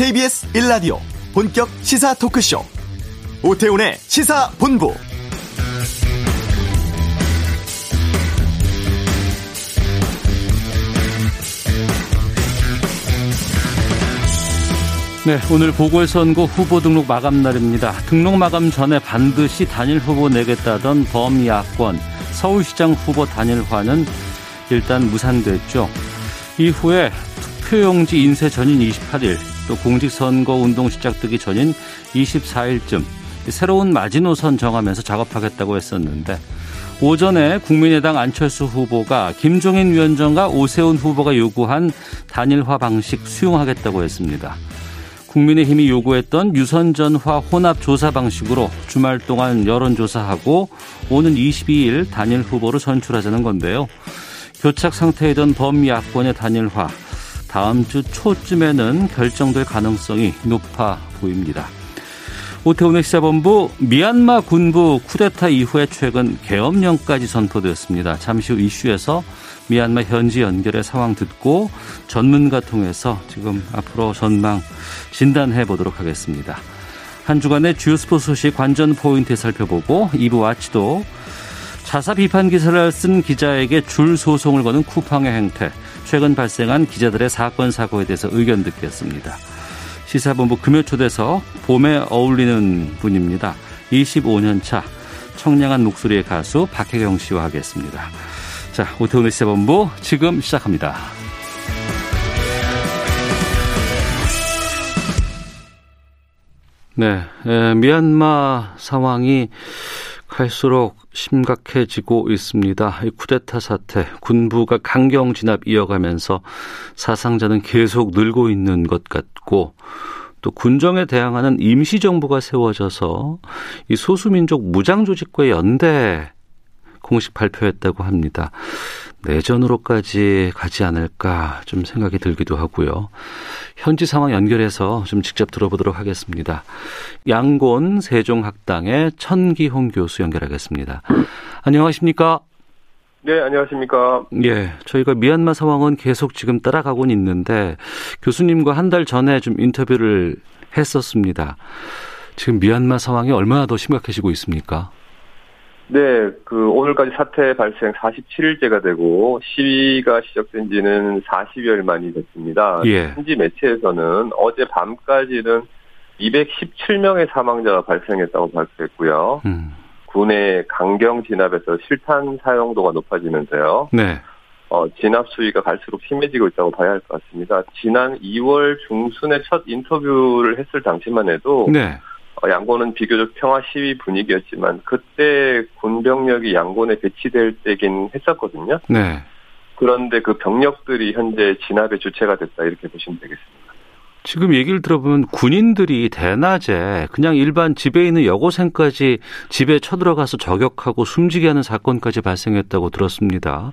KBS 1라디오 본격 시사 토크쇼 오태훈의 시사본부 네, 오늘 보궐선거 후보 등록 마감 날입니다. 등록 마감 전에 반드시 단일 후보 내겠다던 범야권 서울시장 후보 단일화는 일단 무산됐죠. 이후에 투표용지 인쇄 전인 28일, 또 공직선거 운동 시작되기 전인 24일쯤 새로운 마지노선 정하면서 작업하겠다고 했었는데 오전에 국민의당 안철수 후보가 김종인 위원장과 오세훈 후보가 요구한 단일화 방식 수용하겠다고 했습니다. 국민의힘이 요구했던 유선전화 혼합 조사 방식으로 주말 동안 여론조사하고 오는 22일 단일 후보로 선출하자는 건데요. 교착 상태이던 범야권의 단일화 다음 주 초쯤에는 결정될 가능성이 높아 보입니다. 오태훈의 시사본부 미얀마 군부 쿠데타 이후에 최근 계엄령까지 선포되었습니다. 잠시 후 이슈에서 미얀마 현지 연결의 상황 듣고 전문가 통해서 지금 앞으로 전망 진단해 보도록 하겠습니다. 한 주간의 주요 스포츠 소식 관전 포인트 살펴보고 2부 와치도 자사 비판 기사를 쓴 기자에게 줄 소송을 거는 쿠팡의 행태, 최근 발생한 기자들의 사건 사고에 대해서 의견 듣겠습니다. 시사본부 금요초대서 봄에 어울리는 분입니다. 25년 차 청량한 목소리의 가수 박혜경 씨와 하겠습니다. 자, 오태훈의 시사본부 지금 시작합니다. 네, 에, 미얀마 상황이 갈수록 심각해지고 있습니다. 이 쿠데타 사태, 군부가 강경 진압 이어가면서 사상자는 계속 늘고 있는 것 같고 또 군정에 대항하는 임시 정부가 세워져서 이 소수민족 무장 조직과의 연대 공식 발표했다고 합니다. 내전으로까지 가지 않을까 좀 생각이 들기도 하고요. 현지 상황 연결해서 좀 직접 들어보도록 하겠습니다. 양곤 세종학당의 천기홍 교수 연결하겠습니다. 안녕하십니까? 네, 안녕하십니까? 예, 저희가 미얀마 상황은 계속 지금 따라가곤 있는데 교수님과 한 달 전에 좀 인터뷰를 했었습니다. 지금 미얀마 상황이 얼마나 더 심각해지고 있습니까? 네, 그 오늘까지 사태 발생 47일째가 되고 시위가 시작된 지는 40여일 만이 됐습니다. 예. 현지 매체에서는 어제 밤까지는 217명의 사망자가 발생했다고 발표했고요. 음. 군의 강경 진압에서 실탄 사용도가 높아지면서요. 네. 어, 진압 수위가 갈수록 심해지고 있다고 봐야 할 것 같습니다. 지난 2월 중순에 첫 인터뷰를 했을 당시만 해도 네. 어, 양곤은 비교적 평화 시위 분위기였지만 그때 군 병력이 양곤에 배치될 때긴 했었거든요. 네. 그런데 그 병력들이 현재 진압의 주체가 됐다 이렇게 보시면 되겠습니다. 지금 얘기를 들어보면 군인들이 대낮에 그냥 일반 집에 있는 여고생까지 집에 쳐들어가서 저격하고 숨지게 하는 사건까지 발생했다고 들었습니다.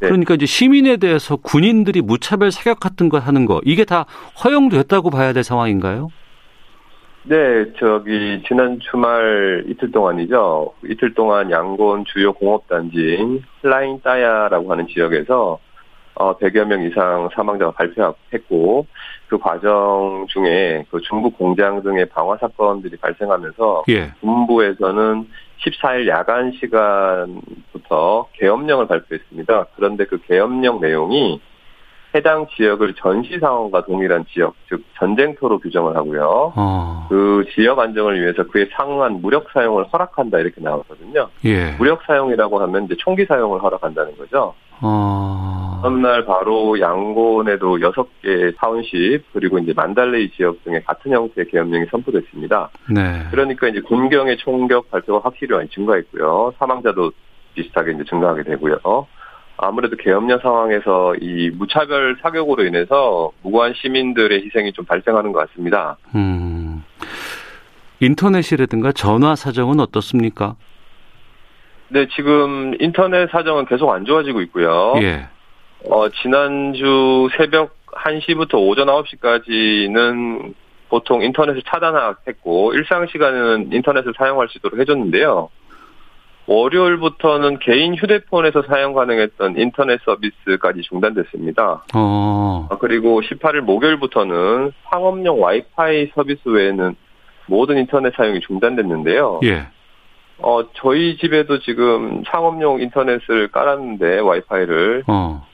네. 그러니까 이제 시민에 대해서 군인들이 무차별 사격 같은 거 하는 거 이게 다 허용됐다고 봐야 될 상황인가요? 네, 저기 지난 주말 이틀 동안이죠. 이틀 동안 양곤 주요 공업단지인 흘라인 따야라고 하는 지역에서 어 100여 명 이상 사망자가 발표했고 그 과정 중에 그 중국 공장 등의 방화 사건들이 발생하면서 예. 군부에서는 14일 야간 시간부터 계엄령을 발표했습니다. 그런데 그 계엄령 내용이 해당 지역을 전시 상황과 동일한 지역, 즉 전쟁터로 규정을 하고요. 어. 그 지역 안정을 위해서 그에 상응한 무력 사용을 허락한다 이렇게 나왔거든요. 예. 무력 사용이라고 하면 이제 총기 사용을 허락한다는 거죠. 어. 다음날 바로 양곤에도 여섯 개 타운십 그리고 이제 만달레이 지역 등의 같은 형태의 계엄령이 선포됐습니다. 네. 그러니까 이제 군경의 총격 발표가 확실히 많이 증가했고요. 사망자도 비슷하게 이제 증가하게 되고요. 아무래도 계엄령 상황에서 이 무차별 사격으로 인해서 무고한 시민들의 희생이 좀 발생하는 것 같습니다. 음. 인터넷이라든가 전화 사정은 어떻습니까? 네, 지금 인터넷 사정은 계속 안 좋아지고 있고요. 예. 어, 지난주 새벽 1시부터 오전 9시까지는 보통 인터넷을 차단했고 일상 시간에는 인터넷을 사용할 수 있도록 해줬는데요. 월요일부터는 개인 휴대폰에서 사용 가능했던 인터넷 서비스까지 중단됐습니다. 어. 아, 그리고 18일 목요일부터는 상업용 와이파이 서비스 외에는 모든 인터넷 사용이 중단됐는데요. 예. 어, 저희 집에도 지금 상업용 인터넷을 깔았는데 와이파이를 어.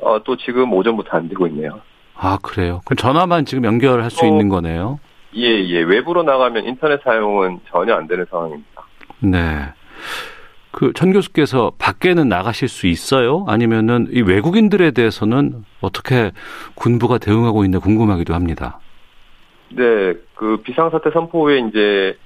어, 또 지금 오전부터 안 되고 있네요. 아, 그래요. 그럼 전화만 지금 연결할 수 어. 있는 거네요. 예, 예. 외부로 나가면 인터넷 사용은 전혀 안 되는 상황입니다. 네. 그전 교수께서 밖에는 나가실 수 있어요? 아니면은 이 외국인들에 대해서는 어떻게 군부가 대응하고 있나 궁금하기도 합니다. 네, 그 비상사태 선포 후에 이제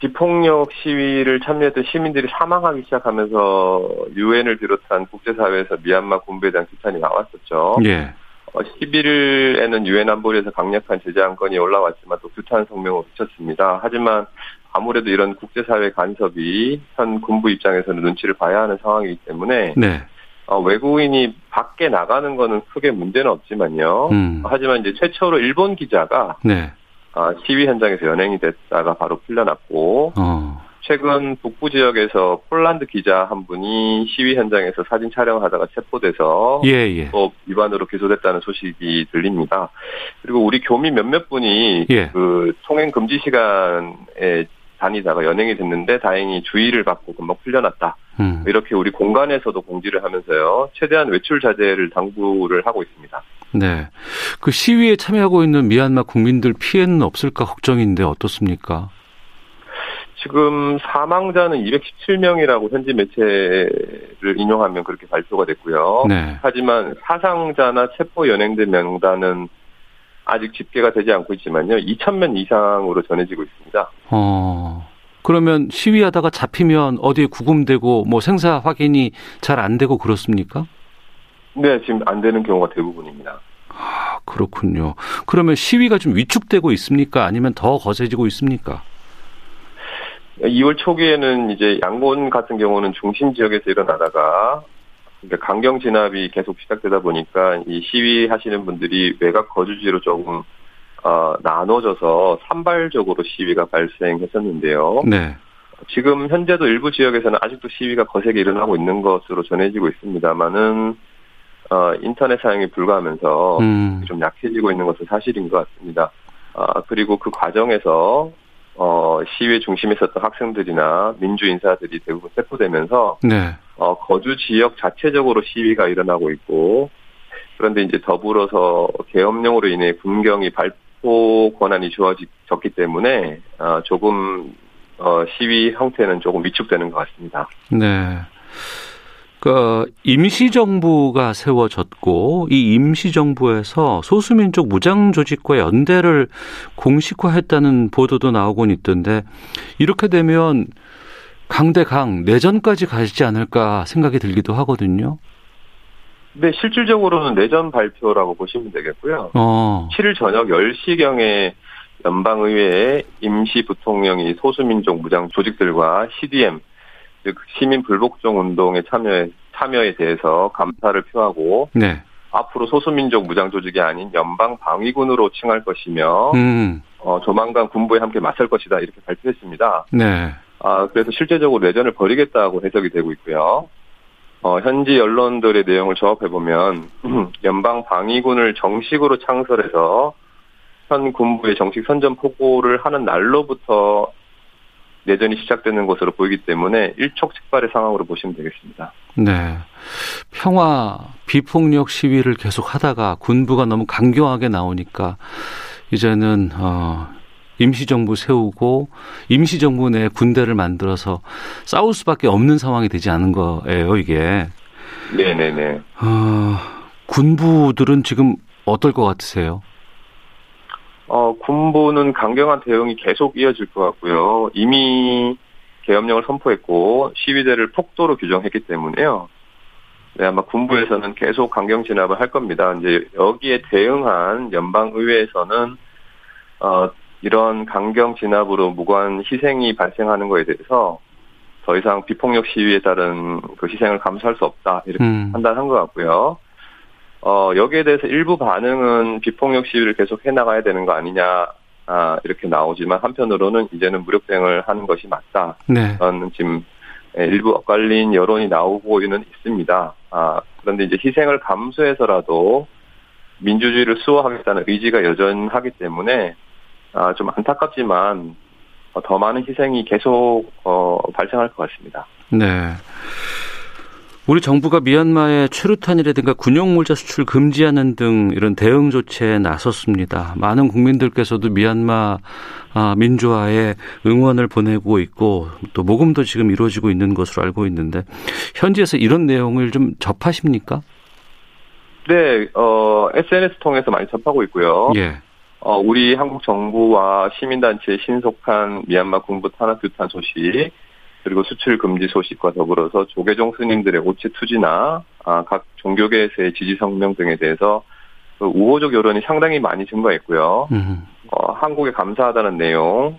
비폭력 시위를 참여했던 시민들이 사망하기 시작하면서 유엔을 비롯한 국제사회에서 미얀마 군부에 대한 비판이 나왔었죠. 예. 어, 11일에는 유엔 안보리에서 강력한 제재 안건이 올라왔지만 또 규탄 성명을 붙였습니다. 하지만 아무래도 이런 국제사회 간섭이 현 군부 입장에서는 눈치를 봐야 하는 상황이기 때문에 네. 어, 외국인이 밖에 나가는 거는 크게 문제는 없지만요. 음. 하지만 이제 최초로 일본 기자가 네. 아, 시위 현장에서 연행이 됐다가 바로 풀려났고 어. 최근 북부 지역에서 폴란드 기자 한 분이 시위 현장에서 사진 촬영을 하다가 체포돼서 예, 예. 법 위반으로 기소됐다는 소식이 들립니다. 그리고 우리 교민 몇몇 분이 예. 그 통행 금지 시간에 다니다가 연행이 됐는데 다행히 주의를 받고 금방 풀려났다. 음. 이렇게 우리 공간에서도 공지를 하면서요. 최대한 외출 자제를 당부를 하고 있습니다. 네. 그 시위에 참여하고 있는 미얀마 국민들 피해는 없을까 걱정인데 어떻습니까? 지금 사망자는 217명이라고 현지 매체를 인용하면 그렇게 발표가 됐고요. 네. 하지만 사상자나 체포 연행된 명단은 아직 집계가 되지 않고 있지만요. 2,000명 이상으로 전해지고 있습니다. 어. 그러면 시위하다가 잡히면 어디에 구금되고 뭐 생사 확인이 잘 안 되고 그렇습니까? 네, 지금 안 되는 경우가 대부분입니다. 아, 그렇군요. 그러면 시위가 좀 위축되고 있습니까? 아니면 더 거세지고 있습니까? 2월 초기에는 이제 양곤 같은 경우는 중심 지역에서 일어나다가 이제 강경 진압이 계속 시작되다 보니까 이 시위 하시는 분들이 외곽 거주지로 조금 어, 나눠져서 산발적으로 시위가 발생했었는데요. 네. 지금 현재도 일부 지역에서는 아직도 시위가 거세게 일어나고 있는 것으로 전해지고 있습니다만은 어, 인터넷 사용이 불가하면서 음. 좀 약해지고 있는 것은 사실인 것 같습니다. 아, 그리고 그 과정에서 어, 시위 중심에 있었던 학생들이나 민주 인사들이 대부분 체포되면서 네. 어, 거주 지역 자체적으로 시위가 일어나고 있고 그런데 이제 더불어서 계엄령으로 인해 군경이 발포 권한이 주어졌기 때문에 어, 조금 어, 시위 형태는 조금 위축되는 것 같습니다. 네. 그 임시 정부가 세워졌고 이 임시 정부에서 소수민족 무장 조직과 연대를 공식화했다는 보도도 나오곤 있던데 이렇게 되면 강대강 내전까지 가지 않을까 생각이 들기도 하거든요. 네, 실질적으로는 내전 발표라고 보시면 되겠고요. 어. 7일 저녁 10시경에 연방의회에 임시 부통령이 소수민족 무장 조직들과 CDM, 즉 시민 불복종 운동에 참여 참여에 대해서 감사를 표하고 네. 앞으로 소수민족 무장 조직이 아닌 연방 방위군으로 칭할 것이며 음. 어, 조만간 군부에 함께 맞설 것이다 이렇게 발표했습니다. 네. 아, 그래서 실제적으로 내전을 벌이겠다고 해석이 되고 있고요. 어, 현지 언론들의 내용을 조합해보면, 연방 방위군을 정식으로 창설해서 현 군부의 정식 선전 포고를 하는 날로부터 내전이 시작되는 것으로 보이기 때문에 일촉즉발의 상황으로 보시면 되겠습니다. 네. 평화 비폭력 시위를 계속 하다가 군부가 너무 강경하게 나오니까 이제는 어 임시정부 세우고 임시정부 내 군대를 만들어서 싸울 수밖에 없는 상황이 되지 않은 거예요, 이게. 네네네. 어, 군부들은 지금 어떨 것 같으세요? 어, 군부는 강경한 대응이 계속 이어질 것 같고요. 이미 계엄령을 선포했고 시위대를 폭도로 규정했기 때문에요. 네, 아마 군부에서는 계속 강경 진압을 할 겁니다. 이제 여기에 대응한 연방 의회에서는 어, 이런 강경 진압으로 무관 희생이 발생하는 거에 대해서 더 이상 비폭력 시위에 따른 그 희생을 감수할 수 없다 이렇게 음. 판단한 것 같고요. 어, 여기에 대해서 일부 반응은 비폭력 시위를 계속 해 나가야 되는 거 아니냐, 아, 이렇게 나오지만 한편으로는 이제는 무력 대응을 하는 것이 맞다. 네. 라는 지금 예, 일부 엇갈린 여론이 나오고는 있습니다. 아, 그런데 이제 희생을 감수해서라도 민주주의를 수호하겠다는 의지가 여전하기 때문에 아, 좀 안타깝지만 더 많은 희생이 계속 어, 발생할 것 같습니다. 네. 우리 정부가 미얀마의 최루탄이라든가 군용물자 수출 금지하는 등 이런 대응 조치에 나섰습니다. 많은 국민들께서도 미얀마 아, 민주화에 응원을 보내고 있고 또 모금도 지금 이루어지고 있는 것으로 알고 있는데 현지에서 이런 내용을 좀 접하십니까? 네, 어, SNS 통해서 많이 접하고 있고요. 예. 어, 우리 한국 정부와 시민단체의 신속한 미얀마 군부 탄압 규탄 소식, 그리고 수출 금지 소식과 더불어서 조계종 스님들의 오체 투지나 아, 각 종교계에서의 지지 성명 등에 대해서 그 우호적 여론이 상당히 많이 증가했고요. 음. 어, 한국에 감사하다는 내용,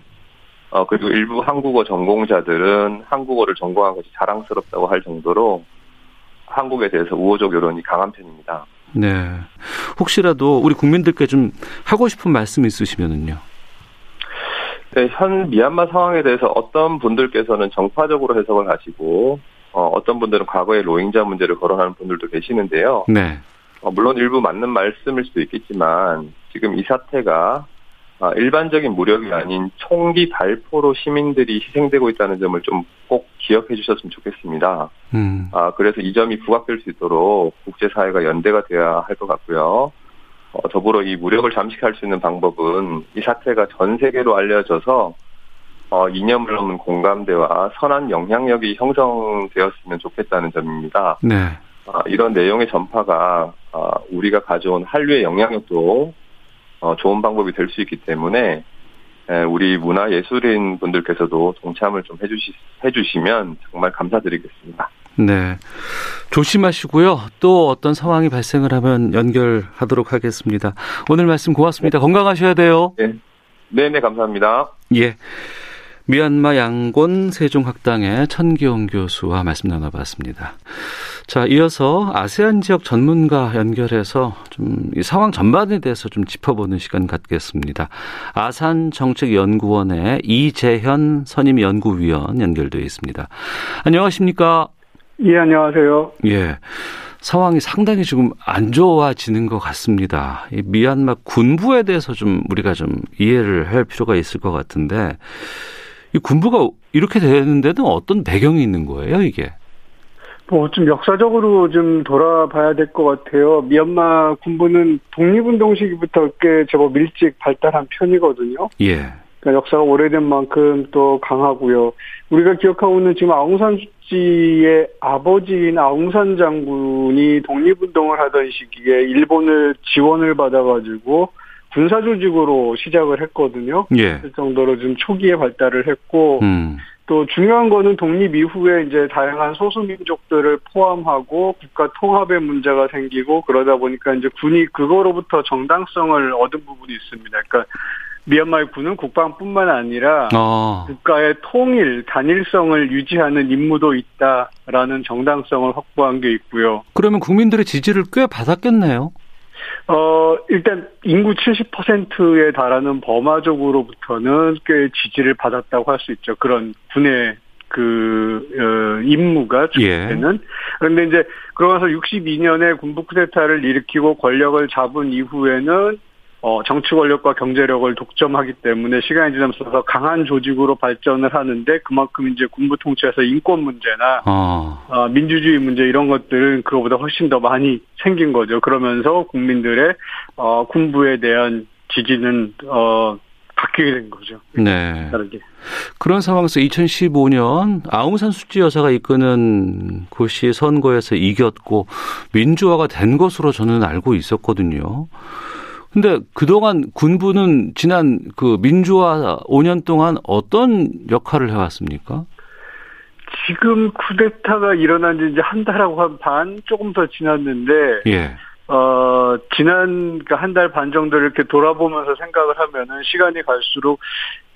어, 그리고 일부 한국어 전공자들은 한국어를 전공한 것이 자랑스럽다고 할 정도로 한국에 대해서 우호적 여론이 강한 편입니다. 네. 혹시라도 우리 국민들께 좀 하고 싶은 말씀 있으시면은요. 네, 현 미얀마 상황에 대해서 어떤 분들께서는 정파적으로 해석을 하시고 어, 어떤 분들은 과거의 로힝자 문제를 거론하는 분들도 계시는데요. 네. 어, 물론 일부 맞는 말씀일 수도 있겠지만 지금 이 사태가 아, 일반적인 무력이 아닌 총기 발포로 시민들이 희생되고 있다는 점을 좀 꼭 기억해 주셨으면 좋겠습니다. 음. 아, 그래서 이 점이 부각될 수 있도록 국제사회가 연대가 되어야 할 것 같고요. 어, 더불어 이 무력을 잠식할 수 있는 방법은 이 사태가 전 세계로 알려져서 어, 이념을 넘는 공감대와 선한 영향력이 형성되었으면 좋겠다는 점입니다. 네. 아, 이런 내용의 전파가 아, 우리가 가져온 한류의 영향력도 어, 좋은 방법이 될 수 있기 때문에 에, 우리 문화 예술인 분들께서도 동참을 좀 해주시, 해주시면 정말 감사드리겠습니다. 네. 조심하시고요. 또 어떤 상황이 발생을 하면 연결하도록 하겠습니다. 오늘 말씀 고맙습니다. 건강하셔야 돼요. 네. 네네, 감사합니다. 예. 미얀마 양곤 세종학당의 천기용 교수와 말씀 나눠봤습니다. 자, 이어서 아세안 지역 전문가 연결해서 좀 이 상황 전반에 대해서 좀 짚어보는 시간 갖겠습니다. 아산 정책연구원의 이재현 선임 연구위원 연결되어 있습니다. 안녕하십니까? 예, 안녕하세요. 예. 상황이 상당히 지금 안 좋아지는 것 같습니다. 이 미얀마 군부에 대해서 좀 우리가 좀 이해를 할 필요가 있을 것 같은데 이 군부가 이렇게 되는 데는 어떤 배경이 있는 거예요, 이게? 뭐 좀 역사적으로 좀 돌아봐야 될 것 같아요. 미얀마 군부는 독립운동 시기부터 꽤 제법 일찍 발달한 편이거든요. 예. 그러니까 역사가 오래된 만큼 또 강하고요. 우리가 기억하고 있는 지금 아웅산 수치의 아버지인 아웅산 장군이 독립운동을 하던 시기에 일본을 지원을 받아가지고 군사 조직으로 시작을 했거든요. 예. 그 정도로 좀 초기에 발달을 했고 음. 또 중요한 거는 독립 이후에 이제 다양한 소수민족들을 포함하고 국가 통합의 문제가 생기고 그러다 보니까 이제 군이 그거로부터 정당성을 얻은 부분이 있습니다. 그러니까 미얀마의 군은 국방뿐만 아니라 어. 국가의 통일, 단일성을 유지하는 임무도 있다라는 정당성을 확보한 게 있고요. 그러면 국민들의 지지를 꽤 받았겠네요. 어, 일단 인구 70%에 달하는 버마족으로부터는 꽤 지지를 받았다고 할 수 있죠. 그런 군의 그, 어, 임무가 예. 주되는. 그런데 이제, 그러면서 62년에 군부 쿠데타를 일으키고 권력을 잡은 이후에는 어, 정치 권력과 경제력을 독점하기 때문에 시간이 지나면서 강한 조직으로 발전을 하는데 그만큼 이제 군부 통치에서 인권 문제나 어. 어, 민주주의 문제 이런 것들은 그거보다 훨씬 더 많이 생긴 거죠. 그러면서 국민들의 어, 군부에 대한 지지는 어, 바뀌게 된 거죠. 네. 다르게. 그런 상황에서 2015년 아웅산 수치 여사가 이끄는 곳이 선거에서 이겼고 민주화가 된 것으로 저는 알고 있었거든요. 근데 그동안 군부는 지난 그 민주화 5년 동안 어떤 역할을 해왔습니까? 지금 쿠데타가 일어난 지 이제 한 달하고 한 반 조금 더 지났는데 예. 어 지난 그러니까 한달 반 정도 이렇게 돌아보면서 생각을 하면은 시간이 갈수록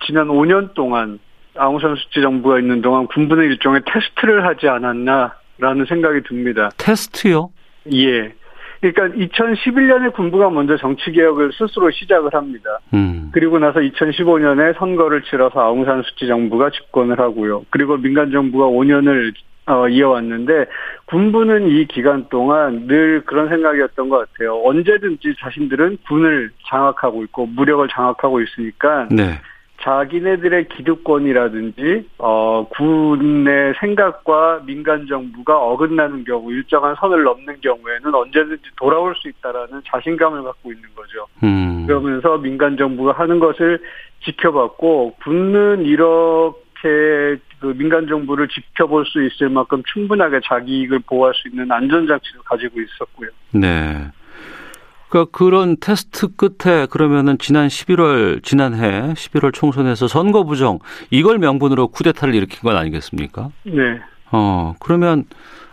지난 5년 동안 아웅산 수치 정부가 있는 동안 군부는 일종의 테스트를 하지 않았나라는 생각이 듭니다. 테스트요? 예. 그러니까 2011년에 군부가 먼저 정치 개혁을 스스로 시작을 합니다. 음. 그리고 나서 2015년에 선거를 치러서 아웅산 수치 정부가 집권을 하고요. 그리고 민간 정부가 5년을 어, 이어왔는데 군부는 이 기간 동안 늘 그런 생각이었던 것 같아요. 언제든지 자신들은 군을 장악하고 있고 무력을 장악하고 있으니까 네. 자기네들의 기득권이라든지 어 군의 생각과 민간 정부가 어긋나는 경우 일정한 선을 넘는 경우에는 언제든지 돌아올 수 있다라는 자신감을 갖고 있는 거죠. 음. 그러면서 민간 정부가 하는 것을 지켜봤고 군은 이렇게 그 민간 정부를 지켜볼 수 있을 만큼 충분하게 자기 이익을 보호할 수 있는 안전 장치를 가지고 있었고요. 네. 그러니까 그런 테스트 끝에 그러면은 지난 11월 지난해 11월 총선에서 선거 부정 이걸 명분으로 쿠데타를 일으킨 건 아니겠습니까? 네. 어 그러면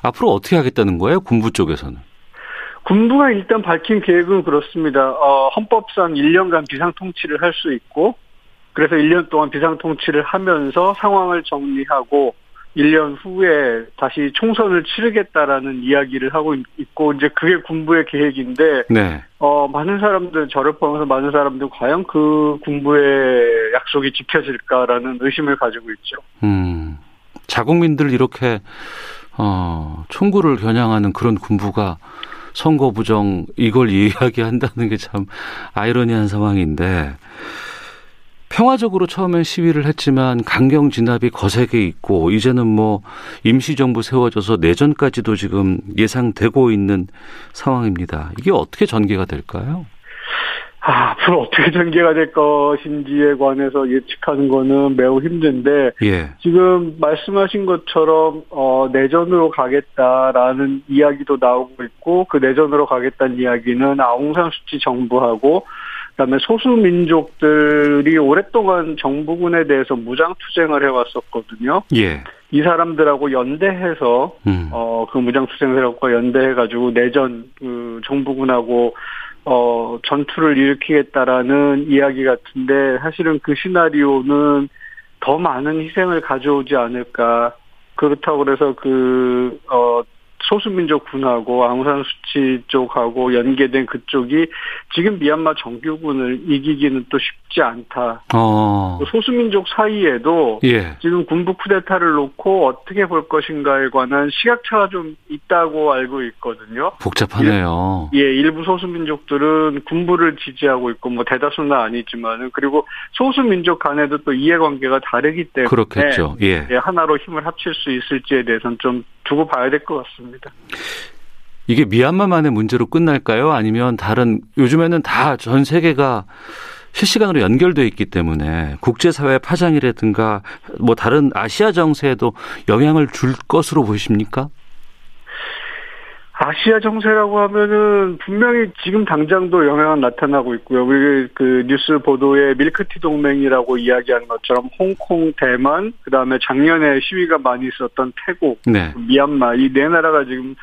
앞으로 어떻게 하겠다는 거예요? 군부 쪽에서는? 군부가 일단 밝힌 계획은 그렇습니다. 어, 헌법상 1년간 비상 통치를 할 수 있고 그래서 1년 동안 비상 통치를 하면서 상황을 정리하고 1년 후에 다시 총선을 치르겠다라는 이야기를 하고 있고 이제 그게 군부의 계획인데 네. 어 많은 사람들 저를 포함해서 많은 사람들 과연 그 군부의 약속이 지켜질까라는 의심을 가지고 있죠. 음. 자국민들 이렇게 어 총구를 겨냥하는 그런 군부가 선거 부정 이걸 이야기한다는 게 참 아이러니한 상황인데 평화적으로 처음엔 시위를 했지만 강경 진압이 거세게 있고 이제는 뭐 임시정부 세워져서 내전까지도 지금 예상되고 있는 상황입니다. 이게 어떻게 전개가 될까요? 아, 앞으로 어떻게 전개가 될 것인지에 관해서 예측하는 거는 매우 힘든데 예. 지금 말씀하신 것처럼 어, 내전으로 가겠다라는 이야기도 나오고 있고 그 내전으로 가겠다는 이야기는 아웅산 수치 정부하고 그다음에 소수 민족들이 오랫동안 정부군에 대해서 무장 투쟁을 해왔었거든요. 예. 이 사람들하고 연대해서 음. 어그 무장 투쟁들하고 연대해가지고 내전 그 정부군하고 어 전투를 일으키겠다라는 이야기 같은데 사실은 그 시나리오는 더 많은 희생을 가져오지 않을까. 그렇다고 그래서 그 어 소수민족 군하고 아웅산 수치 쪽하고 연계된 그쪽이 지금 미얀마 정규군을 이기기는 또 쉽지 않다. 어. 소수민족 사이에도 예. 지금 군부 쿠데타를 놓고 어떻게 볼 것인가에 관한 시각차가 좀 있다고 알고 있거든요. 복잡하네요. 예, 일부 소수민족들은 군부를 지지하고 있고 뭐 대다수는 아니지만은 그리고 소수민족 간에도 또 이해관계가 다르기 때문에 그렇겠죠. 예. 예 하나로 힘을 합칠 수 있을지에 대해서는 좀 두고 봐야 될 것 같습니다. 이게 미얀마만의 문제로 끝날까요? 아니면 다른 요즘에는 다 전 세계가 실시간으로 연결돼 있기 때문에 국제사회 파장이라든가 뭐 다른 아시아 정세에도 영향을 줄 것으로 보십니까? 아시아 정세라고 하면은 분명히 지금 당장도 영향은 나타나고 있고요. 우리 그 뉴스 보도에 밀크티 동맹이라고 이야기하는 것처럼 홍콩, 대만, 그 다음에 작년에 시위가 많이 있었던 태국, 네. 미얀마 이 네 나라가 지금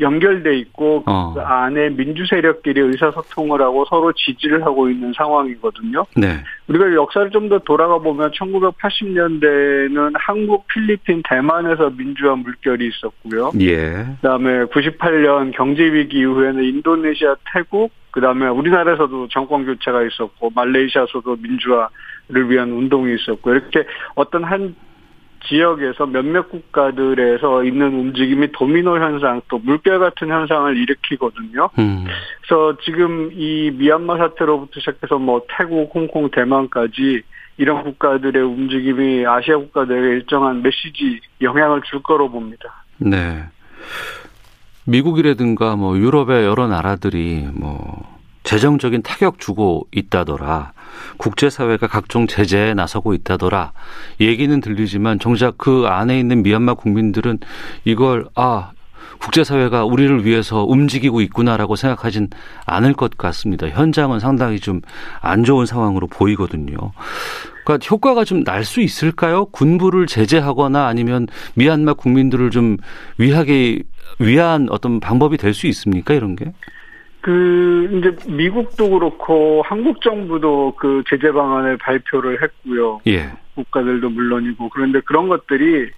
연결돼 있고 어. 그 안에 민주 세력끼리 의사소통을 하고 서로 지지를 하고 있는 상황이거든요. 네. 우리가 역사를 좀 더 돌아가 보면 1980년대에는 한국, 필리핀, 대만에서 민주화 물결이 있었고요. 예. 그다음에 98년 경제 위기 이후에는 인도네시아, 태국, 그다음에 우리나라에서도 정권 교체가 있었고 말레이시아에서도 민주화를 위한 운동이 있었고 이렇게 어떤 한 지역에서 몇몇 국가들에서 있는 움직임이 도미노 현상 또 물결 같은 현상을 일으키거든요. 음. 그래서 지금 이 미얀마 사태로부터 시작해서 뭐 태국, 홍콩, 대만까지 이런 국가들의 움직임이 아시아 국가들에게 일정한 메시지 영향을 줄 거로 봅니다. 네. 미국이라든가 뭐 유럽의 여러 나라들이 뭐 재정적인 타격 주고 있다더라. 국제사회가 각종 제재에 나서고 있다더라. 얘기는 들리지만 정작 그 안에 있는 미얀마 국민들은 이걸 아 국제사회가 우리를 위해서 움직이고 있구나라고 생각하진 않을 것 같습니다. 현장은 상당히 좀 안 좋은 상황으로 보이거든요. 그러니까 효과가 좀 날 수 있을까요? 군부를 제재하거나 아니면 미얀마 국민들을 좀 위하게 위한 어떤 방법이 될 수 있습니까? 이런 게? 그 이제 미국도 그렇고 한국 정부도 그 제재 방안을 발표를 했고요. 예. 국가들도 물론이고 그런데 그런 것들이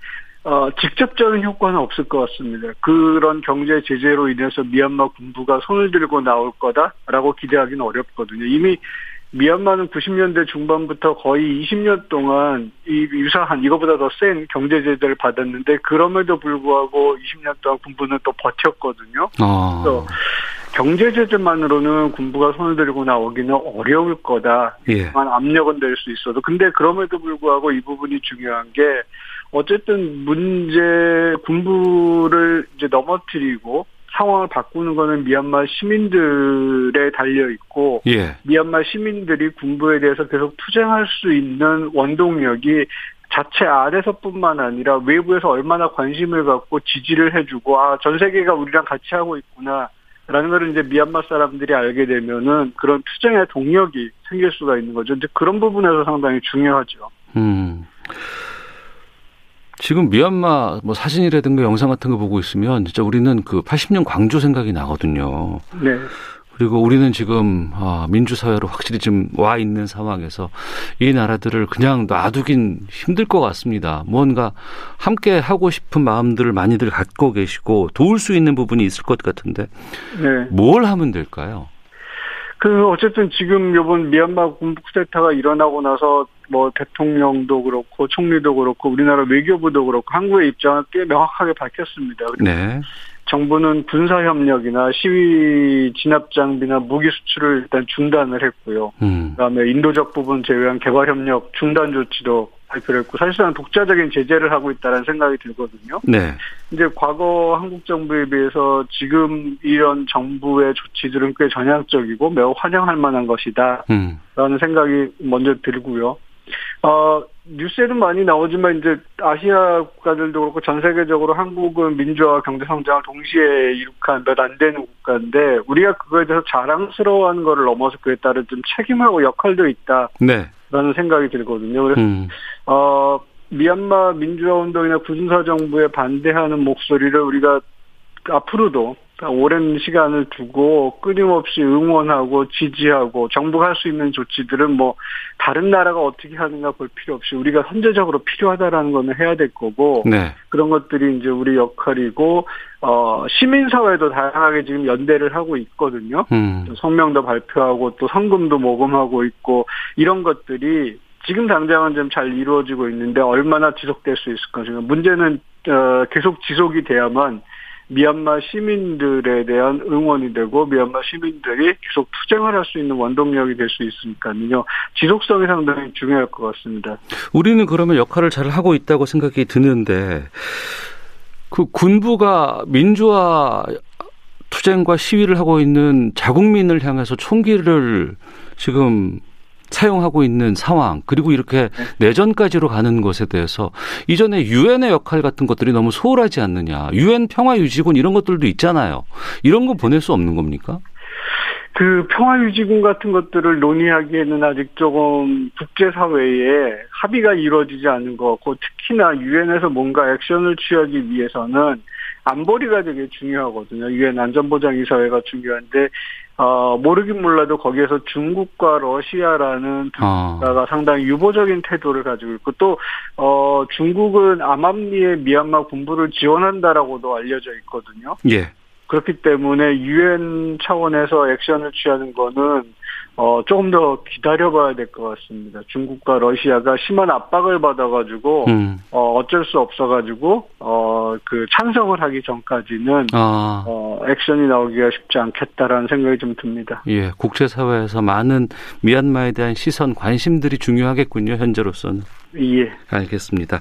어, 직접적인 효과는 없을 것 같습니다. 그런 경제 제재로 인해서 미얀마 군부가 손을 들고 나올 거다라고 기대하기는 어렵거든요. 이미 미얀마는 90년대 중반부터 거의 20년 동안 이 유사한 이거보다 더 센 경제 제재를 받았는데 그럼에도 불구하고 20년 동안 군부는 또 버텼거든요. 아. 그래서 경제 제재만으로는 군부가 손을 들고 나오기는 어려울 거다. 예. 압력은 될 수 있어도 근데 그럼에도 불구하고 이 부분이 중요한 게 어쨌든 문제 군부를 이제 넘어뜨리고 상황을 바꾸는 거는 미얀마 시민들에 달려 있고 예. 미얀마 시민들이 군부에 대해서 계속 투쟁할 수 있는 원동력이 자체 안에서뿐만 아니라 외부에서 얼마나 관심을 갖고 지지를 해주고 아 전 세계가 우리랑 같이 하고 있구나. 라는 걸 이제 미얀마 사람들이 알게 되면은 그런 투쟁의 동력이 생길 수가 있는 거죠. 이제 그런 부분에서 상당히 중요하죠. 음. 지금 미얀마 뭐 사진이라든가 영상 같은 거 보고 있으면 진짜 우리는 그 80년 광주 생각이 나거든요. 네. 그리고 우리는 지금 아, 민주사회로 확실히 지금 와 있는 상황에서 이 나라들을 그냥 놔두긴 힘들 것 같습니다. 뭔가 함께 하고 싶은 마음들을 많이들 갖고 계시고 도울 수 있는 부분이 있을 것 같은데 네. 뭘 하면 될까요? 그 어쨌든 지금 요번 미얀마 군부 쿠데타가 일어나고 나서 뭐 대통령도 그렇고 총리도 그렇고 우리나라 외교부도 그렇고 한국의 입장을 꽤 명확하게 밝혔습니다. 네. 정부는 군사 협력이나 시위 진압 장비나 무기 수출을 일단 중단을 했고요. 음. 그다음에 인도적 부분 제외한 개발 협력 중단 조치도 발표를 했고 사실상 독자적인 제재를 하고 있다는 생각이 들거든요. 네. 이제 과거 한국 정부에 비해서 지금 이런 정부의 조치들은 꽤 전향적이고 매우 환영할 만한 것이다. 음. 라는 생각이 먼저 들고요. 어, 뉴스에도 많이 나오지만 이제 아시아 국가들도 그렇고 전 세계적으로 한국은 민주화 경제 성장을 동시에 이룩한 몇 안 되는 국가인데 우리가 그거에 대해서 자랑스러워하는 거를 넘어서 그에 따른 좀 책임하고 역할도 있다. 네. 라는 생각이 들거든요. 그래서 음. 어 미얀마 민주화 운동이나 군사 정부에 반대하는 목소리를 우리가 앞으로도 오랜 시간을 두고 끊임없이 응원하고 지지하고 정부가 할 수 있는 조치들은 뭐 다른 나라가 어떻게 하는가 볼 필요 없이 우리가 선제적으로 필요하다라는 거는 해야 될 거고 네. 그런 것들이 이제 우리 역할이고 어 시민사회도 다양하게 지금 연대를 하고 있거든요. 음. 성명도 발표하고 또 성금도 모금하고 있고 이런 것들이 지금 당장은 좀 잘 이루어지고 있는데 얼마나 지속될 수 있을 것인가. 문제는 어, 계속 지속이 돼야만 미얀마 시민들에 대한 응원이 되고 미얀마 시민들이 계속 투쟁을 할 수 있는 원동력이 될 수 있으니까요. 지속성이 상당히 중요할 것 같습니다. 우리는 그러면 역할을 잘 하고 있다고 생각이 드는데 그 군부가 민주화 투쟁과 시위를 하고 있는 자국민을 향해서 총기를 지금 사용하고 있는 상황 그리고 이렇게 네. 내전까지로 가는 것에 대해서 이전에 유엔의 역할 같은 것들이 너무 소홀하지 않느냐 유엔 평화유지군 이런 것들도 있잖아요 이런 거 보낼 수 없는 겁니까? 그 평화유지군 같은 것들을 논의하기에는 아직 조금 국제사회에 합의가 이루어지지 않은 것 같고 특히나 유엔에서 뭔가 액션을 취하기 위해서는 안보리가 되게 중요하거든요. 유엔 안전보장이사회가 중요한데 어, 모르긴 몰라도 거기에서 중국과 러시아라는 두 국가가 아. 상당히 유보적인 태도를 가지고 있고 또, 어, 중국은 암암리의 미얀마 군부를 지원한다라고도 알려져 있거든요. 예. 그렇기 때문에 유엔 차원에서 액션을 취하는 거는 어 조금 더 기다려봐야 될 것 같습니다. 중국과 러시아가 심한 압박을 받아가지고 음. 어 어쩔 수 없어가지고 어 그 찬성을 하기 전까지는 아. 어 액션이 나오기가 쉽지 않겠다라는 생각이 좀 듭니다. 예, 국제사회에서 많은 미얀마에 대한 시선 관심들이 중요하겠군요 현재로서는. 예. 알겠습니다.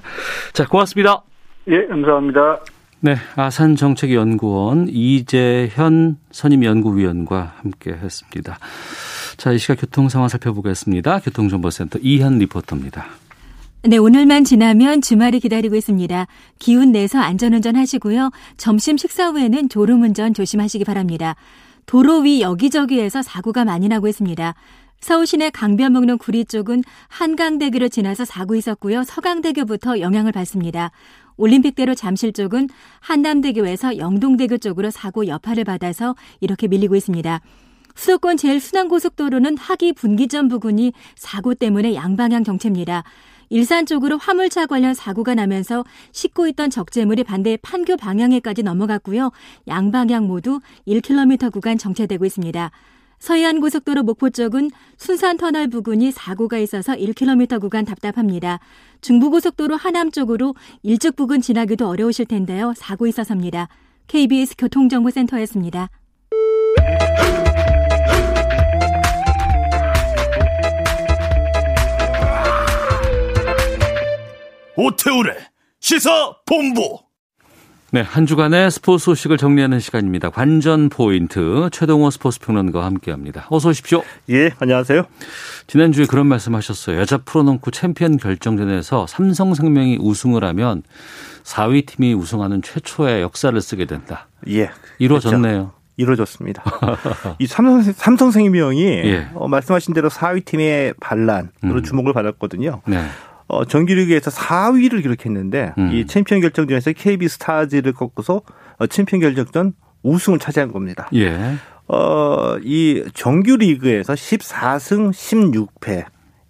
자, 고맙습니다. 예, 감사합니다. 네, 아산정책연구원 이재현 선임연구위원과 함께 했습니다. 자, 이 시각 교통 상황 살펴보겠습니다. 교통정보센터 이현 리포터입니다. 네, 오늘만 지나면 주말이 기다리고 있습니다. 기운 내서 안전운전 하시고요. 점심 식사 후에는 졸음운전 조심하시기 바랍니다. 도로 위 여기저기에서 사고가 많이 나고 있습니다. 서울 시내 강변 먹는 구리 쪽은 한강대교를 지나서 사고 있었고요. 서강대교부터 영향을 받습니다. 올림픽대로 잠실 쪽은 한남대교에서 영동대교 쪽으로 사고 여파를 받아서 이렇게 밀리고 있습니다. 수도권 제일 순환고속도로는 하기 분기점 부근이 사고 때문에 양방향 정체입니다. 일산 쪽으로 화물차 관련 사고가 나면서 싣고 있던 적재물이 반대 판교 방향에까지 넘어갔고요. 양방향 모두 1km 구간 정체되고 있습니다. 서해안 고속도로 목포 쪽은 순산 터널 부근이 사고가 있어서 1km 구간 답답합니다. 중부고속도로 하남 쪽으로 일찍 부근 지나기도 어려우실 텐데요. 사고 있어서입니다. KBS 교통정보센터였습니다. 오태훈의 시사 본부. 네, 한 주간의 스포츠 소식을 정리하는 시간입니다. 관전 포인트 최동호 스포츠 평론가와 함께합니다. 어서 오십시오. 예, 안녕하세요. 지난주에 그런 말씀하셨어요. 여자 프로농구 챔피언 결정전에서 삼성생명이 우승을 하면 4위 팀이 우승하는 최초의 역사를 쓰게 된다. 예, 이루어졌네요. 그렇죠. 이루어졌습니다. 이 삼성, 삼성생명이 예. 어, 말씀하신 대로 4위 팀의 반란으로 음. 주목을 받았거든요. 네. 어, 정규리그에서 4위를 기록했는데 음. 이 챔피언 결정전에서 KB 스타즈를 꺾고서 어, 챔피언 결정전 우승을 차지한 겁니다. 예. 어, 이 정규리그에서 14승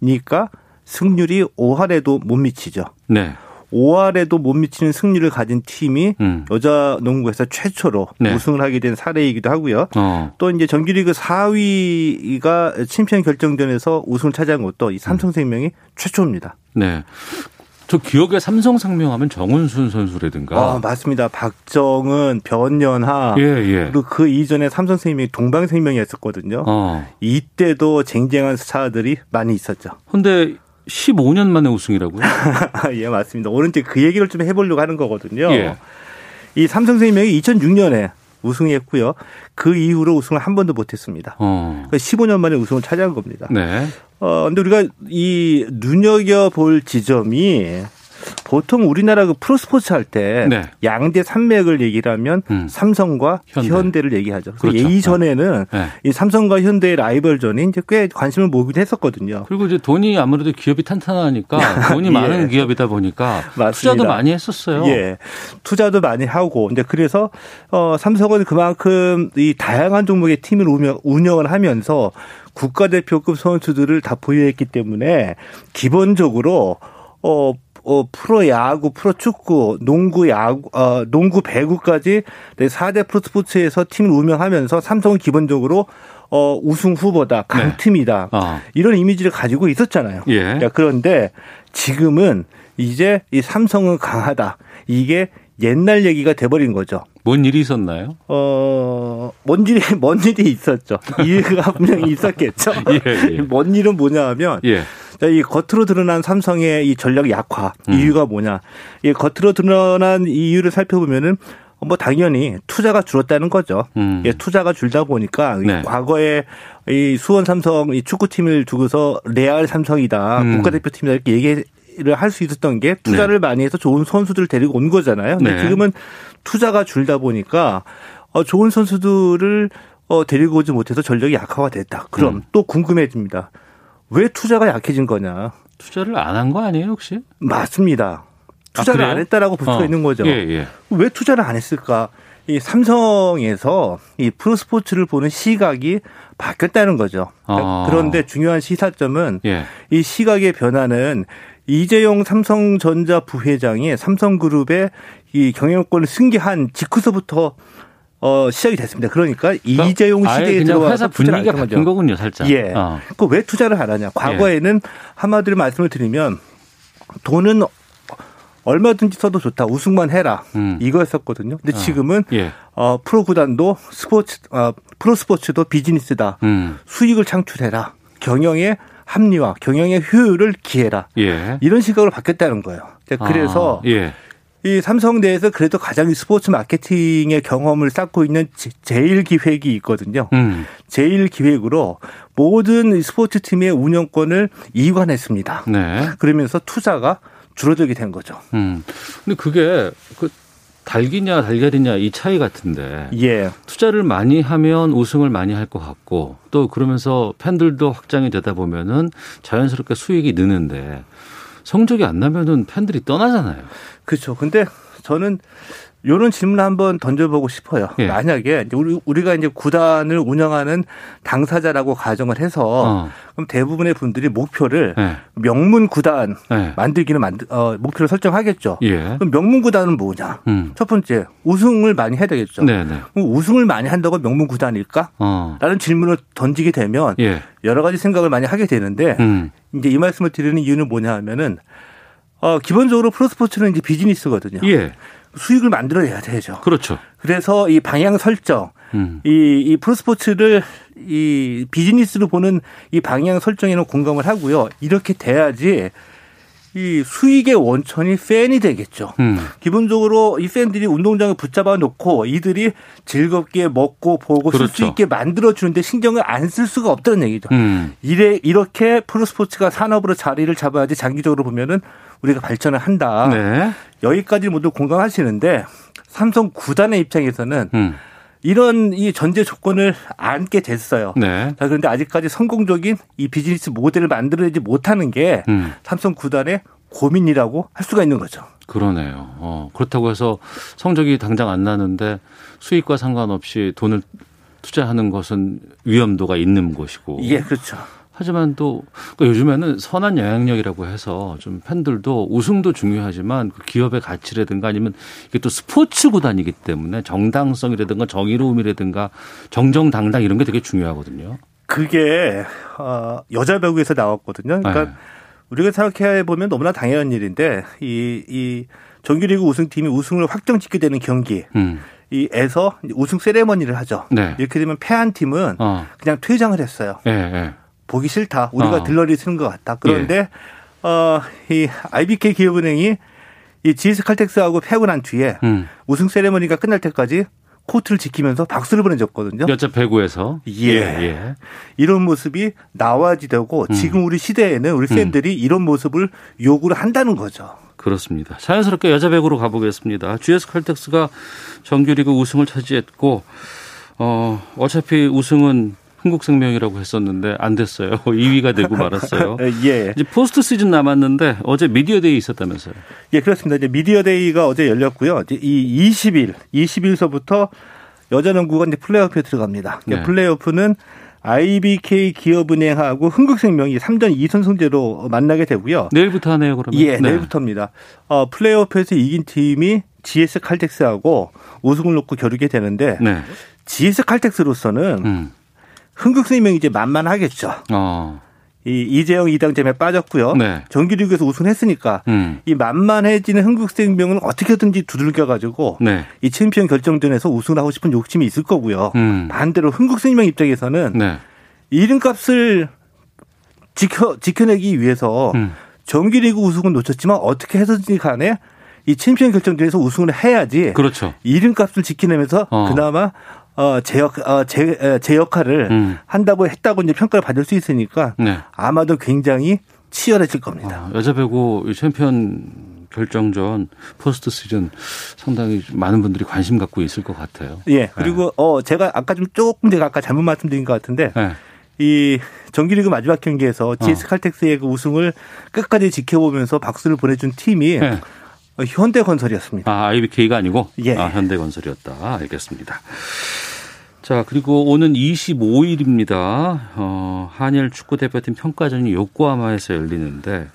16패니까 승률이 5할에도 못 미치죠. 네. 5할에도 못 미치는 승률을 가진 팀이 음. 여자 농구에서 최초로 네. 우승을 하게 된 사례이기도 하고요. 어. 또 이제 정규리그 4위가 챔피언 결정전에서 우승을 차지한 것도 이 삼성생명이 최초입니다. 네. 저 기억에 삼성생명하면 정은순 선수라든가. 아, 맞습니다. 박정은, 변연하. 예, 예. 그리고 그 이전에 삼성 생명이 동방 생명이었었거든요. 어. 이때도 쟁쟁한 스타들이 많이 있었죠. 근데 15년 만에 우승이라고요? 예, 맞습니다. 오늘 이제 그 얘기를 좀 해보려고 하는 거거든요. 예. 이 삼성생명이 2006년에 우승했고요. 그 이후로 우승을 한 번도 못했습니다. 어. 그러니까 15년 만에 우승을 차지한 겁니다. 네. 어, 근데 우리가 이 눈여겨볼 지점이 보통 우리나라 그 프로스포츠 할때 네. 양대 산맥을 얘기를 하면 음. 삼성과 현대. 를 얘기하죠. 그렇죠. 예전에는 네. 이 삼성과 현대의 라이벌전이 이제 꽤 관심을 모으긴 했었거든요. 그리고 이제 돈이 아무래도 기업이 탄탄하니까 돈이 예. 많은 기업이다 보니까 맞습니다. 투자도 많이 했었어요. 예. 투자도 많이 하고, 이제 그래서, 어, 삼성은 그만큼 이 다양한 종목의 팀을 운영, 운영을 하면서 국가대표급 선수들을 다 보유했기 때문에 기본적으로, 어, 어, 프로 야구, 프로 축구, 농구, 야구, 어, 농구, 배구까지 4대 프로 스포츠에서 팀을 운영하면서 삼성은 기본적으로 어, 우승 후보다, 강팀이다. 어. 이런 이미지를 가지고 있었잖아요. 예. 자, 그런데 지금은 이제 이 삼성은 강하다. 이게 옛날 얘기가 돼버린 거죠. 뭔 일이 있었나요? 어, 뭔 일이, 뭔 일이 있었죠. 이유가 분명히 있었겠죠. 예, 예. 뭔 일은 뭐냐 하면, 예. 자, 이 겉으로 드러난 삼성의 이 전략 약화, 음. 이유가 뭐냐. 이 겉으로 드러난 이유를 살펴보면은, 뭐 당연히 투자가 줄었다는 거죠. 음. 예, 투자가 줄다 보니까 이 네. 과거에 이 수원 삼성 이 축구팀을 두고서 레알 삼성이다, 음. 국가대표팀이다 이렇게 얘기 를 할 수 있었던 게 투자를 많이 해서 좋은 선수들을 데리고 온 거잖아요. 근데 네. 지금은 투자가 줄다 보니까 어, 좋은 선수들을 어, 데리고 오지 못해서 전력이 약화가 됐다. 그럼 음. 또 궁금해집니다. 왜 투자가 약해진 거냐? 투자를 안 한 거 아니에요, 혹시? 맞습니다. 투자를 그래요? 안 했다라고 볼 수가 어. 있는 거죠. 예, 예. 왜 투자를 안 했을까? 이 삼성에서 이 프로스포츠를 보는 시각이 바뀌었다는 거죠. 아. 그런데 중요한 시사점은 예. 이 시각의 변화는 이재용 삼성전자 부회장이 삼성그룹의 이 경영권을 승계한 직후서부터 어, 시작이 됐습니다. 그러니까 이재용 아예 시대에 들어와서 회사 분위기가 바뀐 거죠. 거군요, 살짝. 예. 어. 그왜 투자를 안 하냐? 과거에는 한마디로 말씀을 드리면 돈은 얼마든지 써도 좋다. 우승만 해라. 음. 이거였었거든요. 근데 어. 지금은 예. 어, 프로 구단도 스포츠 어, 프로 스포츠도 비즈니스다. 음. 수익을 창출해라. 경영의 합리화, 경영의 효율을 기해라. 예. 이런 시각으로 바뀌었다는 거예요. 자, 그래서 아, 예. 이 삼성 내에서 그래도 가장 이 스포츠 마케팅의 경험을 쌓고 있는 제- 제일 기획이 있거든요. 음. 제일 기획으로 모든 이 스포츠 팀의 운영권을 이관했습니다. 네. 그러면서 투자가 줄어들게 된 거죠. 음. 근데 그게 그 달기냐 달걀이냐 이 차이 같은데 예. 투자를 많이 하면 우승을 많이 할 것 같고 또 그러면서 팬들도 확장이 되다 보면은 자연스럽게 수익이 느는데 성적이 안 나면은 팬들이 떠나잖아요. 그렇죠. 근데 저는 요런 질문 을 한번 던져보고 싶어요. 예. 만약에 우리 우리가 이제 구단을 운영하는 당사자라고 가정을 해서 어. 그럼 대부분의 분들이 목표를 예. 명문 구단 예. 만들기는 만들 어, 목표를 설정하겠죠. 예. 그럼 명문 구단은 뭐냐? 음. 첫 번째 우승을 많이 해야 되겠죠. 네네. 네. 우승을 많이 한다고 명문 구단일까? 어. 라는 질문을 던지게 되면 예. 여러 가지 생각을 많이 하게 되는데 음. 이제 이 말씀을 드리는 이유는 뭐냐 하면은 어, 기본적으로 프로스포츠는 이제 비즈니스거든요. 예. 수익을 만들어내야 되죠. 그렇죠. 그래서 이 방향 설정, 음. 이, 이 프로스포츠를 이 비즈니스로 보는 이 방향 설정에는 공감을 하고요. 이렇게 돼야지 이 수익의 원천이 팬이 되겠죠. 음. 기본적으로 이 팬들이 운동장을 붙잡아 놓고 이들이 즐겁게 먹고 보고 그렇죠. 쓸수 있게 만들어 주는데 신경을 안 쓸 수가 없다는 얘기죠. 음. 이래 이렇게 프로스포츠가 산업으로 자리를 잡아야지 장기적으로 보면은 우리가 발전을 한다. 네. 여기까지 모두 공감하시는데 삼성 구단의 입장에서는 음. 이런 이 전제 조건을 안게 됐어요. 네. 자, 그런데 아직까지 성공적인 이 비즈니스 모델을 만들어내지 못하는 게 음. 삼성 구단의 고민이라고 할 수가 있는 거죠. 그러네요. 어, 그렇다고 해서 성적이 당장 안 나는데 수익과 상관없이 돈을 투자하는 것은 위험도가 있는 것이고. 예, 그렇죠. 하지만 또 그러니까 요즘에는 선한 영향력이라고 해서 좀 팬들도 우승도 중요하지만 그 기업의 가치라든가 아니면 이게 또 스포츠 구단이기 때문에 정당성이라든가 정의로움이라든가 정정당당 이런 게 되게 중요하거든요. 그게 어 여자 배구에서 나왔거든요. 그러니까 네. 우리가 생각해 보면 너무나 당연한 일인데 이 이 정규리그 우승팀이 우승을 확정짓게 되는 경기. 음. 이에서 우승 세레머니를 하죠. 네. 이렇게 되면 패한 팀은 어. 그냥 퇴장을 했어요. 네, 네. 보기 싫다. 우리가 어. 들러리 쓰는 것 같다. 그런데 예. 어 이 IBK 기업은행이 이 GS 칼텍스하고 패고 난 뒤에 음. 우승 세레머니가 끝날 때까지 코트를 지키면서 박수를 보내줬거든요. 여자 배구에서 예. 예. 이런 모습이 나와지 되고 음. 지금 우리 시대에는 우리 음. 팬들이 음. 이런 모습을 요구를 한다는 거죠. 그렇습니다. 자연스럽게 여자 배구로 가보겠습니다. GS 칼텍스가 정규리그 우승을 차지했고 어 어차피 우승은 흥국생명이라고 했었는데 안 됐어요. 2위가 되고 말았어요. 예. 이제 포스트 시즌 남았는데 어제 미디어데이 있었다면서요? 예, 그렇습니다. 이제 미디어데이가 어제 열렸고요. 이제 이 20일, 20일서부터 여자 농구가 이제 플레이오프에 들어갑니다. 네. 플레이오프는 IBK 기업은행하고 흥국생명이 3전 2선승제로 만나게 되고요. 내일부터 하네요, 그러면. 예, 네. 내일부터입니다. 어, 플레이오프에서 이긴 팀이 GS 칼텍스하고 우승을 놓고 겨루게 되는데 네. GS 칼텍스로서는 음. 흥국생명이 이제 만만하겠죠. 어. 이 이재영 이당점에 빠졌고요. 네. 정규리그에서 우승했으니까 음. 이 만만해지는 흥국생명은 어떻게든지 두들겨 가지고 네. 이 챔피언 결정전에서 우승을 하고 싶은 욕심이 있을 거고요. 음. 반대로 흥국생명 입장에서는 네. 이름값을 지켜 지켜내기 위해서 음. 정규리그 우승은 놓쳤지만 어떻게 해서든지 간에 이 챔피언 결정전에서 우승을 해야지. 그렇죠. 이름값을 지키면서 어. 그나마 어, 제 역, 어, 제, 제 역할을 음. 한다고 했다고 이제 평가를 받을 수 있으니까 네. 아마도 굉장히 치열해질 겁니다. 어, 여자 배구 챔피언 결정전 포스트 시즌 상당히 많은 분들이 관심 갖고 있을 것 같아요. 예. 그리고 네. 어 제가 아까 좀 조금 제가 아까 잘못 말씀드린 것 같은데 네. 이 정규리그 마지막 경기에서 GS 어. 칼텍스의 그 우승을 끝까지 지켜보면서 박수를 보내준 팀이 네. 현대건설이었습니다. 아, IBK가 아니고? 예. 아, 현대건설이었다. 알겠습니다. 자, 그리고 오는 25일입니다. 어, 한일 축구 대표팀 평가전이 요코하마에서 열리는데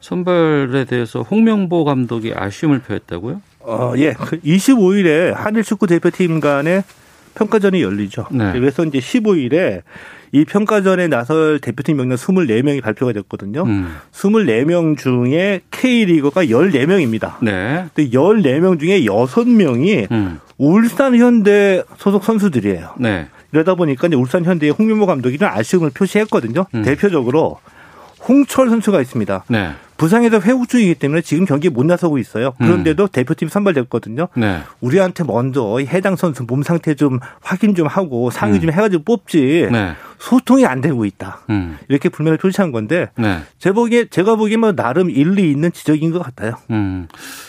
선발에 대해서 홍명보 감독이 아쉬움을 표했다고요? 어, 예. 25일에 그 한일 축구 대표팀 간의 평가전이 열리죠. 네. 그래서 이제 15일에 이 평가전에 나설 대표팀 명단 24명이 발표가 됐거든요. 음. 24명 중에 K리거가 14명입니다. 네. 근데 14명 중에 6명이 음. 울산 현대 소속 선수들이에요. 네. 이러다 보니까 이제 울산 현대의 홍명보 감독이 좀 아쉬움을 표시했거든요. 음. 대표적으로 홍철 선수가 있습니다. 네. 부상에서 회복 중이기 때문에 지금 경기에 못 나서고 있어요. 그런데도 음. 대표팀 선발됐거든요. 네. 우리한테 먼저 해당 선수 몸 상태 좀 확인 좀 하고 상의 좀 음. 해가지고 뽑지 네. 소통이 안 되고 있다. 음. 이렇게 불만을 표시한 건데 네. 제 보기에 제가 보기에 뭐 나름 일리 있는 지적인 것 같아요. 음.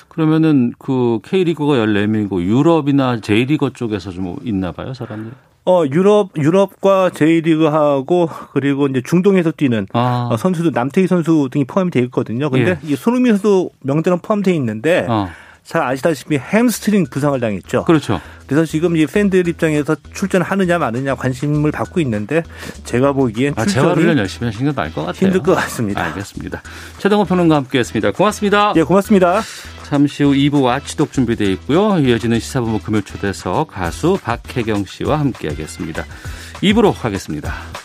그러면은 그 K리그가 14명이고 유럽이나 J리거 쪽에서 좀 있나 봐요, 사람들이. 어 유럽 유럽과 J리그하고 그리고 이제 중동에서 뛰는 아. 어, 선수들 남태희 선수 등이 포함이 되어 있거든요. 근데 예. 이 손흥민 선수 명단은 포함되어 있는데 어. 잘 아시다시피 햄스트링 부상을 당했죠. 그렇죠. 그래서 지금 이 팬들 입장에서 출전하느냐 마느냐 관심을 받고 있는데 제가 보기엔 아, 재활훈련 열심히 하신 건 나을 것 같아요. 힘들 것 같습니다. 알겠습니다. 최동호 평론가 함께했습니다. 고맙습니다. 예, 고맙습니다. 잠시 후 2부 와치독 준비되어 있고요. 이어지는 시사부모 금요초대석 가수 박혜경 씨와 함께하겠습니다. 2부로 가겠습니다.